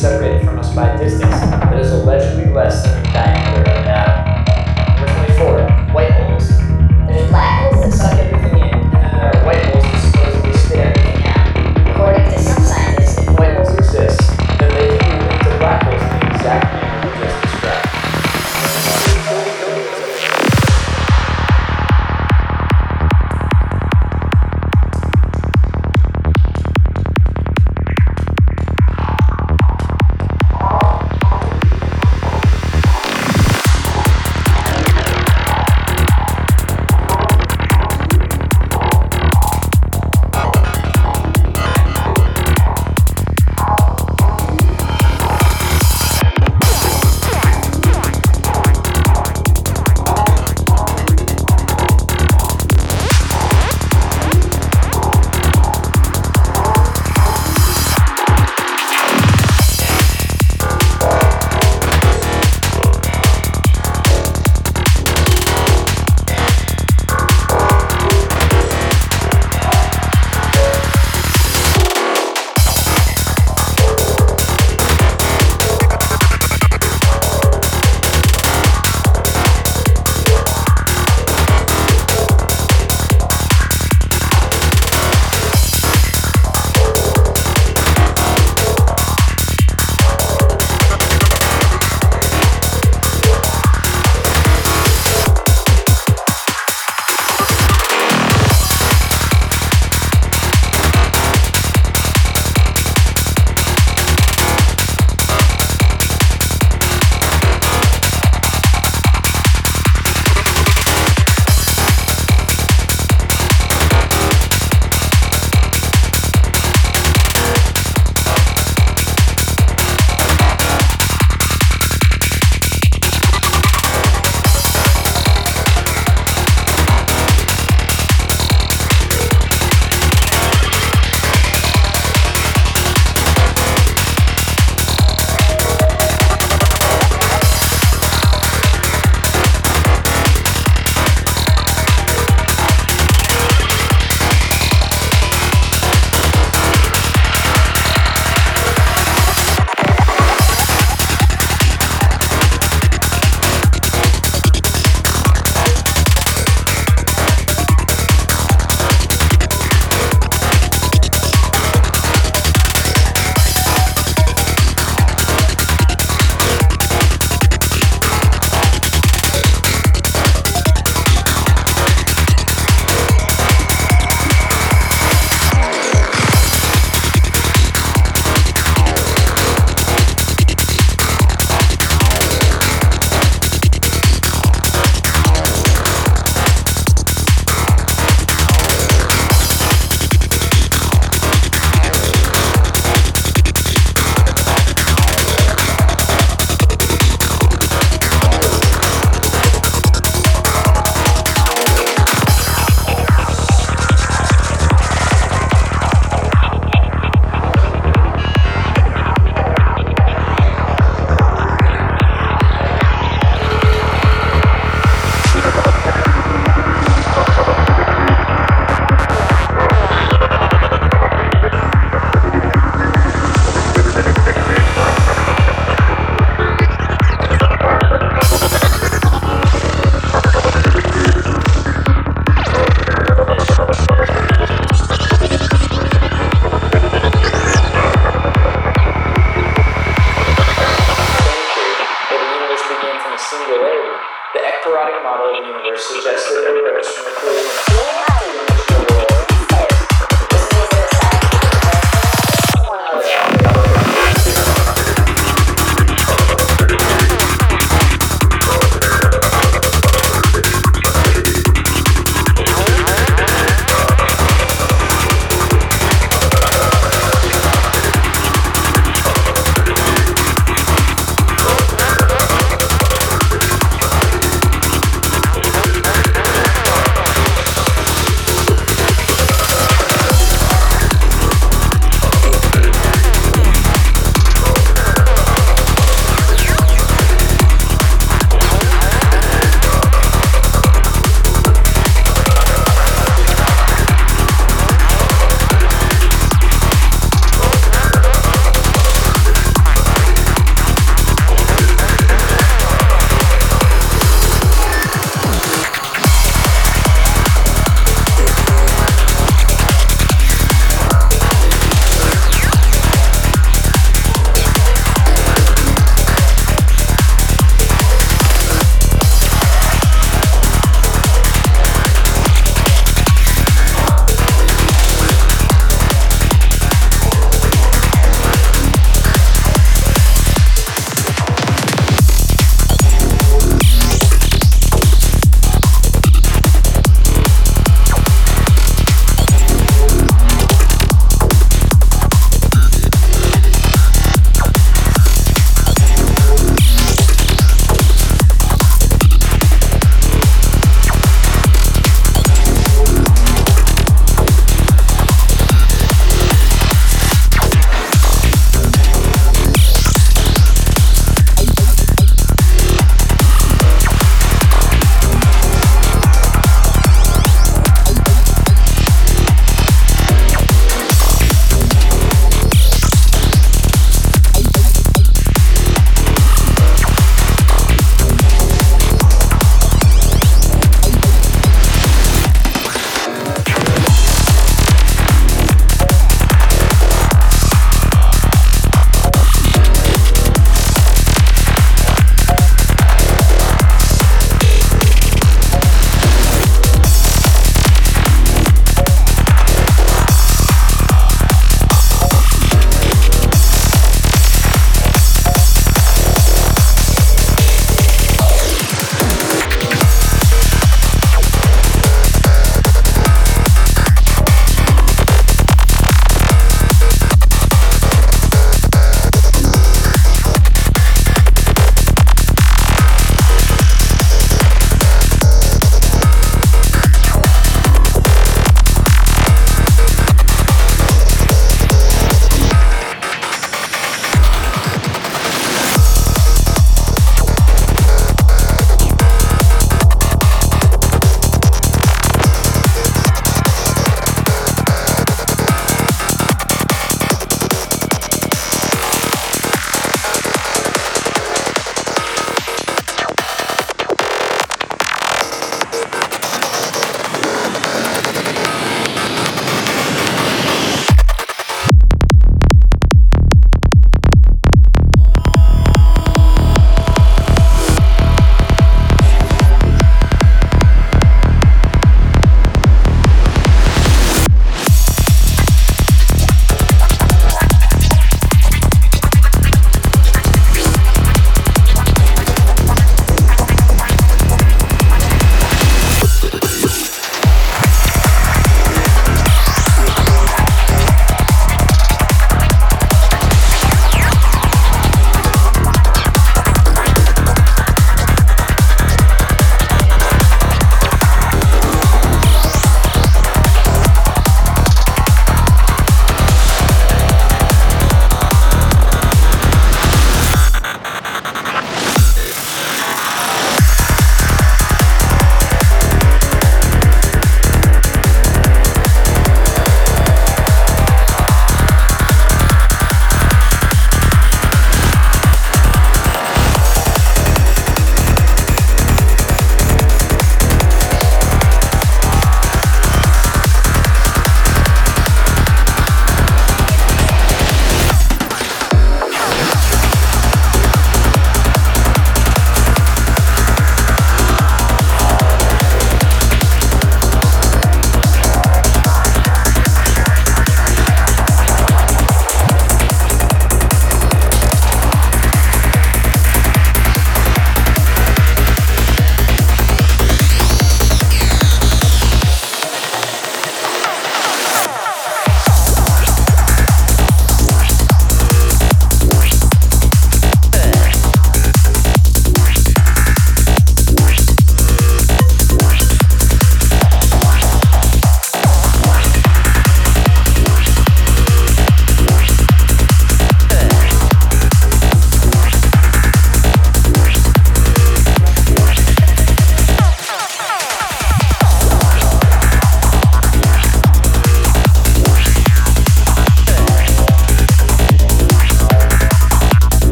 separated from us by distance.